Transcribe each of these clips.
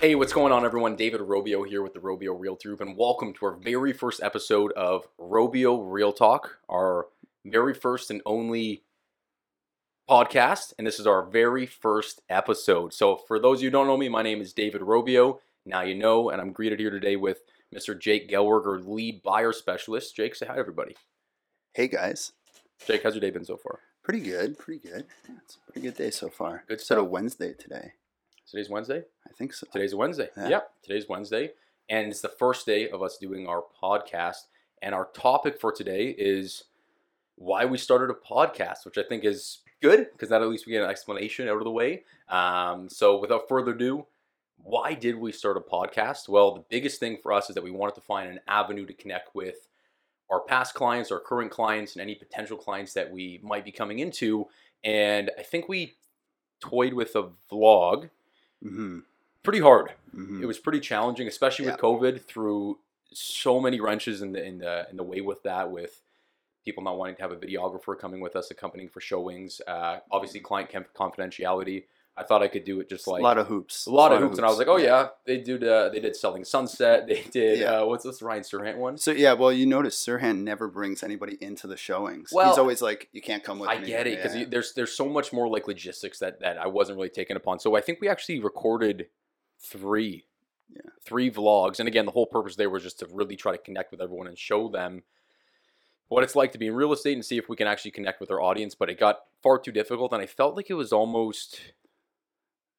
Hey, what's going on, everyone? David Robbio here with the Robbio Realty Group, and welcome to our very first episode of Robbio Real Talk, our very first and only podcast. And this is our very first episode. So, for those of you who don't know me, my name is David Robbio. Now you know, and I'm greeted here today with Mr. Jake Gelwarg, lead buyer specialist. Jake, say hi, to everybody. Hey guys, Jake, how's your day been so far? pretty good, pretty good. Yeah, it's a pretty good day so far. Good Instead of stuff. Wednesday today, Today's Wednesday. I think so. Today's Wednesday. Yeah. Yep, today's Wednesday. And it's the first day of us doing our podcast. And our topic for today is why we started a podcast, which I think is good because that at least we get an explanation out of the way. Um, so without further ado, why did we start a podcast? Well, the biggest thing for us is that we wanted to find an avenue to connect with our past clients, our current clients, and any potential clients that we might be coming into. And I think we toyed with a vlog Mm-hmm. pretty hard. mm-hmm. It was pretty challenging, especially with COVID. Through so many wrenches in the in the in the way with that, with people not wanting to have a videographer coming with us, accompanying for showings. Uh, obviously, client confidentiality. I thought I could do it just like a lot of hoops. a lot of hoops, and I was like, oh yeah, they do. Uh, they did selling sunset. They did. Yeah. Uh, what's this Ryan Serhant one? So yeah, well, you notice Serhant never brings anybody into the showings. Well, He's always like, you can't come with I me. get it because Yeah. there's there's so much more like logistics that that I wasn't really taken upon. So I think we actually recorded three, Yeah. three vlogs, and again, the whole purpose there was just to really try to connect with everyone and show them what it's like to be in real estate and see if we can actually connect with our audience. But it got far too difficult, and I felt like it was almost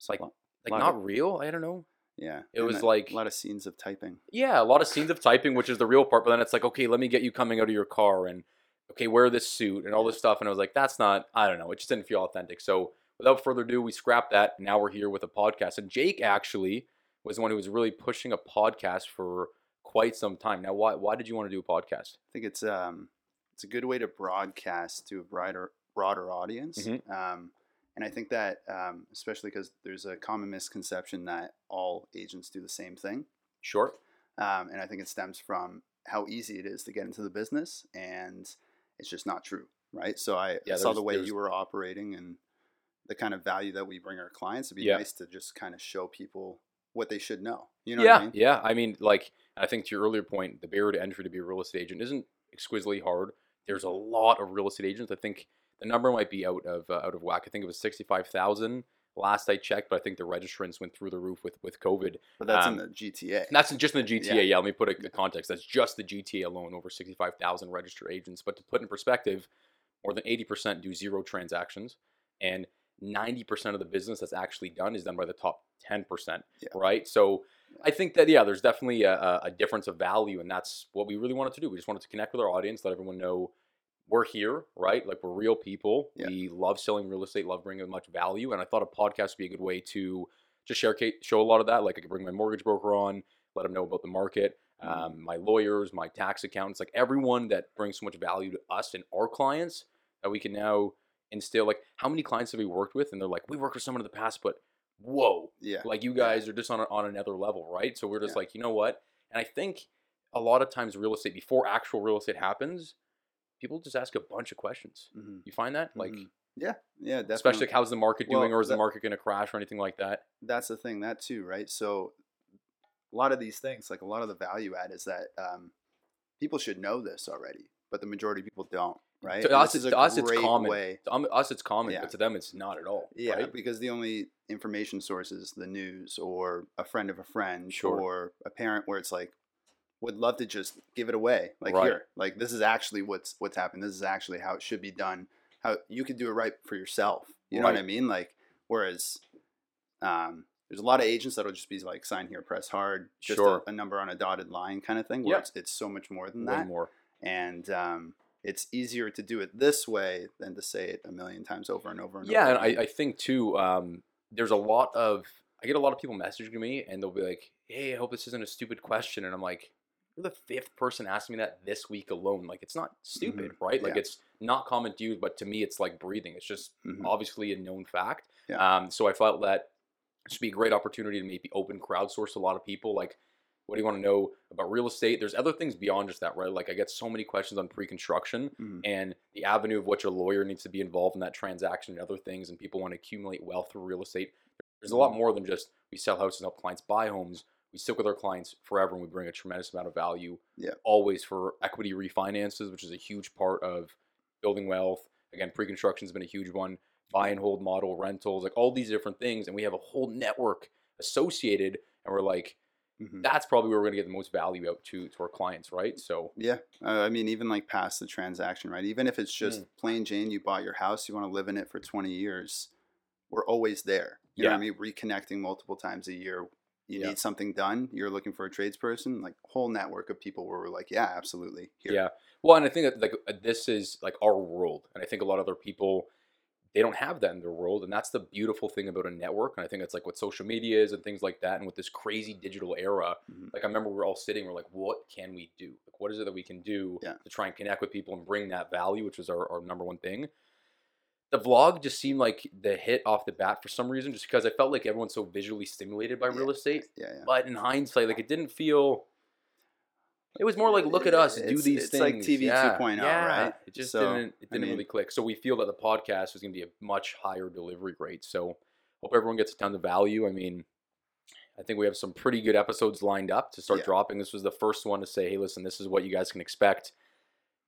it's like Lot- like not of- real. I don't know. yeah. it and was a like- a lot of scenes of typing. Yeah, a lot of scenes of typing, which is the real part. But then it's like, okay, let me get you coming out of your car and okay, wear this suit and all this stuff. And I was like, that's not, I don't know, it just didn't feel authentic. So without further ado, we scrapped that. Now we're here with a podcast. And Jake actually was the one who was really pushing a podcast for quite some time. Now, why why did you want to do a podcast? I think it's um, it's a good way to broadcast to a broader broader audience. Mhm. Um, and I think that um, especially because there's a common misconception that all agents do the same thing. Sure. Um, and I think it stems from how easy it is to get into the business, and it's just not true, right? So I Yeah, saw the way you were operating and the kind of value that we bring our clients. It'd be Yeah. nice to just kind of show people what they should know. You know yeah, what I mean? yeah. I mean, like, I think to your earlier point, the barrier to entry to be a real estate agent isn't exquisitely hard. There's a lot of real estate agents. I think the number might be out of uh, out of whack. I think it was sixty five thousand last I checked, but I think the registrants went through the roof with with COVID. But that's Um, in the GTA. That's just in the GTA. Yeah. Yeah, let me put a, a context. That's just the GTA alone, over sixty five thousand registered agents. But to put in perspective, more than eighty percent do zero transactions, and ninety percent of the business that's actually done is done by the top ten percent. Yeah. Right. So I think that yeah, there's definitely a, a- a difference of value, and that's what we really wanted to do. We just wanted to connect with our audience, let everyone know we're here, right? Like we're real people. Yeah. We love selling real estate, love bringing much value, and I thought a podcast would be a good way to just share show a lot of that. Like I could bring my mortgage broker on, let them know about the market, Mhm. um, my lawyers, my tax accountants, like everyone that brings so much value to us and our clients that we can now instill. Like how many clients have we worked with, and they're like, we worked with someone in the past, but whoa, yeah. like you guys are just on a, on another level, right? So we're just Yeah. like, you know what? And I think a lot of times real estate before actual real estate happens, people just ask a bunch of questions. Mhm. You find that like. Mhm. Yeah, yeah, definitely. Especially like how's the market Well, doing, or is the market going to crash, or anything like that? that's the thing that too right so a lot of these things like a lot of the value add is that um, people should know this already but the majority of people don't right To us, it's, to a us, it's common. way To um, us, it's common, Yeah. but to them, it's not at all. yeah right? because the only information source is the news or a friend of a friend Sure. or a parent where it's like would love to just give it away like Right. here like this is actually what's what's happened this is actually how it should be done how you could do it right for yourself you know what i mean like whereas um there's a lot of agents that'll just be like sign here press hard just Sure. a, a number on a dotted line kind of thing where Yeah. it's, it's so much more than Way that more. and um it's easier to do it this way than to say it a million times over and over and Yeah, over and I. I think too, um, there's a lot of I get a lot of people messaging me, and they'll be like, "Hey, I hope this isn't a stupid question," and I'm like, "You're the fifth person asking me that this week alone. Like, it's not stupid, right? Like, Mm-hmm. Yeah. it's not common to you, but to me, it's like breathing. It's just Mhm. obviously a known fact. Yeah. Um, so I felt that this would be a great opportunity to maybe open crowdsource a lot of people. Like, what do you want to know about real estate? There's other things beyond just that, right? Like, I get so many questions on pre-construction Mhm. and the avenue of what your lawyer needs to be involved in that transaction and other things, and people want to accumulate wealth through real estate. There's a lot Mhm. more than just we sell houses and help clients buy homes. We stick with our clients forever and we bring a tremendous amount of value. Yeah. Always for equity refinances, which is a huge part of building wealth. Again, pre-construction has been a huge one. Buy and hold model, rentals, like all these different things. And we have a whole network associated. And we're like, Mhm. that's probably where we're going to get the most value out to to our clients, right? So Yeah, uh, I mean, even like past the transaction, right? Even if it's just Mm. plain Jane, you bought your house, you want to live in it for 20 years, we're always there. You know what I mean? Reconnecting multiple times a year. You Yeah. need something done, you're looking for a tradesperson, like whole network of people where we're like, yeah, absolutely. Here. Yeah. Well, and I think that like uh, this is like our world, and I think a lot of other people they don't have that in their world, and that's the beautiful thing about a network. And I think it's like what social media is and things like that, and with this crazy digital era. Mhm. Like I remember we are all sitting, we're like, what can we do? Like, what is it that we can do Yeah. to try and connect with people and bring that value, which was our, our number one thing. The vlog just seemed like the hit off the bat for some reason, just because I felt like everyone's so visually stimulated by Yeah. real estate. Yeah, yeah. But in hindsight, like it didn't feel. It was more like, look at us do these it's things. like TV yeah. 2.0, yeah. right? It just So, didn't. It didn't mean- really click. So we feel that the podcast is going to be a much higher delivery rate. So hope everyone gets a ton of value. I mean, I think we have some pretty good episodes lined up to start dropping. This was the first one to say, hey, listen, this is what you guys can expect.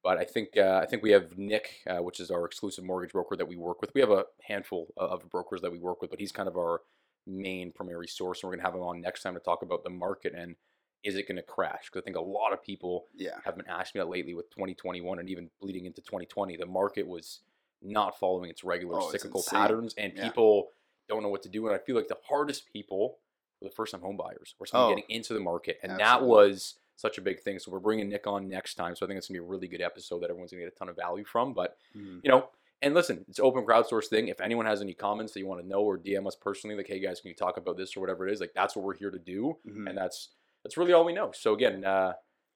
But I think uh, I think we have Nick, uh, which is our exclusive mortgage broker that we work with. We have a handful of brokers that we work with, but he's kind of our main primary source. And we're gonna have him on next time to talk about the market and is it going to crash? Because I think a lot of people Yeah. have been asking me that lately with 2021 and even bleeding into 2020. The market was not following its regular Oh, cyclical insane. patterns, and Yeah. people don't know what to do. And I feel like the hardest people were the first-time home buyers or someone Oh, getting into the market, and that was such a big thing. So we're bringing Nick on next time. So I think it's gonna be a really good episode that everyone's gonna get a ton of value from. But Mhm. you know, and listen, it's open crowdsource thing. If anyone has any comments that you want to know or DM us personally, like, hey guys, can you talk about this or whatever it is, like that's what we're here to do, Mhm. and that's that's really all we know. So again, uh,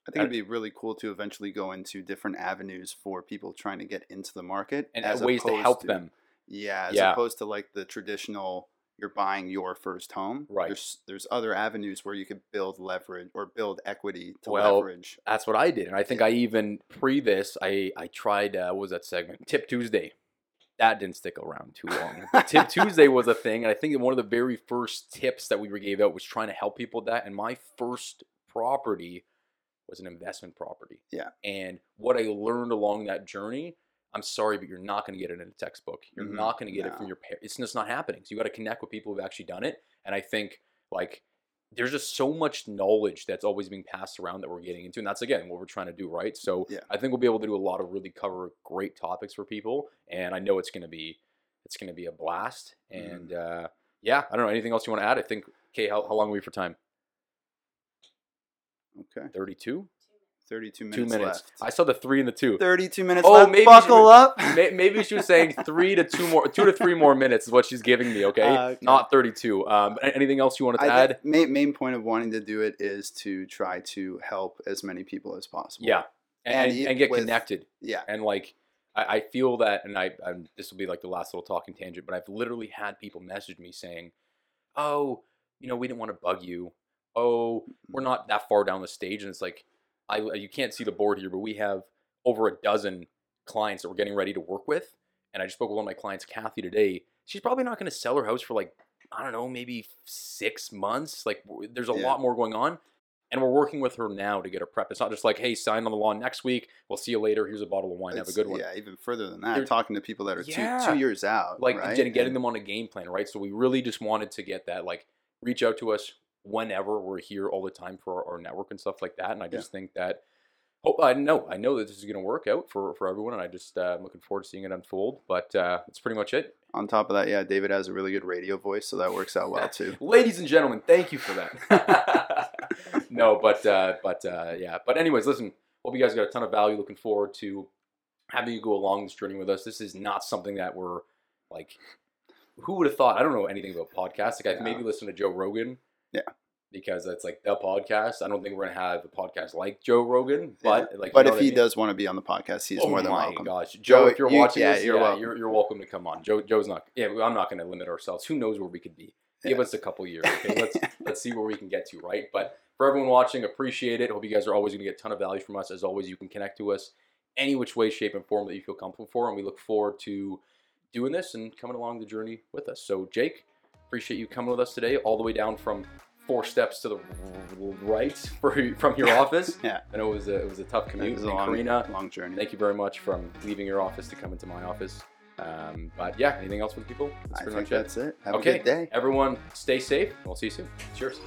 I think it'd be really cool to eventually go into different avenues for people trying to get into the market and as ways to help to- them. Yeah, as Yeah. opposed to like the traditional you're buying your first home. Right. There's there's other avenues where you could build leverage or build equity to Well, leverage. That's what I did, and I think Yeah. I even pre this, I I tried uh, what was that segment Tip Tuesday. That didn't stick around too long. Tip Tuesday was a thing, and I think one of the very first tips that we gave out was trying to help people with that. And my first property was an investment property. Yeah. And what I learned along that journey, I'm sorry, but you're not going to get it in a textbook. You're Mhm. not going to get it from your parents. It's just not happening. So you got to connect with people who've actually done it. And I think like there's just so much knowledge that's always being passed around that we're getting into, and that's again what we're trying to do, right? So Yeah. I think we'll be able to do a lot of really cover great topics for people, and I know it's going to be it's going to be a blast. Mm-hmm. And uh, yeah, I don't know anything else you want to add. I think okay, how, how long are we for time? Okay. Thirty two. 32 minutes, Two minutes. left. I saw the three and the two. 32 minutes Oh, left. maybe Buckle she- up. May- Maybe she was saying three to two more, two to three more minutes is what she's giving me. Okay, Uh, okay. not thirty-two. Um, anything else you wanted to I add? main, main point of wanting to do it is to try to help as many people as possible. Yeah, and, And and get with- connected. Yeah. And like, I, I feel that, and I, I'm, this will be like the last little talking tangent, but I've literally had people message me saying, "Oh, you know, we didn't want to bug you. Oh, we're not that far down the stage." And it's like, I, uh, you can't see the board here, but we have over a dozen clients that we're getting ready to work with. And I just spoke with one of my clients, Kathy, today. She's probably not going to sell her house for like, I don't know, maybe six months. Like, there's a Yeah. lot more going on. And we're working with her now to get her prep. It's not just like, hey, sign on the lawn next week. We'll see you later. Here's a bottle of wine. Have a good one. Yeah, even further than that, They're- talking to people that are Yeah. two, two years out. Like, right? getting, getting And- them on a game plan, right? So we really just wanted to get that. Like, reach out to us whenever we're here all the time for our, our network and stuff like that. And I just think that, hope I know, I know that this is going to work out for, for everyone. And I just, uh, I'm looking forward to seeing it unfold. But uh, that's pretty much it. On top of that, yeah, David has a really good radio voice, so that works out well too. Ladies and gentlemen, thank you for that. no, but uh, but uh, yeah. But anyways, listen. Hope you guys got a ton of value. Looking forward to having you go along this journey with us. This is not something that we're like. Who would have thought? I don't know anything about podcasts. Like I Yeah. maybe listen to Joe Rogan. Yeah. Because it's like the podcast. I don't think we're gonna have a podcast like Joe Rogan, but Yeah. like. but if I he mean? does want to be on the podcast, he's oh more than. Oh welcome. gosh, Joe, Joe, if you're you- watching yeah, this, you're yeah, welcome. you're, you're welcome to come on. Joe, Joe's not. Yeah, I'm not going to limit ourselves. Who knows where we could be? Give us a couple years. Okay, let's let's see where we can get to. Right, but for everyone watching, appreciate it. Hope you guys are always going to get a ton of value from us. As always, you can connect to us any which way, shape, and form that you feel comfortable for, and we look forward to doing this and coming along the journey with us. So, Jake, appreciate you coming with us today, all the way down from four steps to the right for, from your office. Yeah. I know it was a, it was a tough commute. It was a long, Karina, long journey. thank you very much from leaving your office to come into my office. Um, but yeah, anything else for the people? That's I pretty think much it. that's it. Have Okay. a good day. Everyone, stay safe. We'll see you soon. Cheers.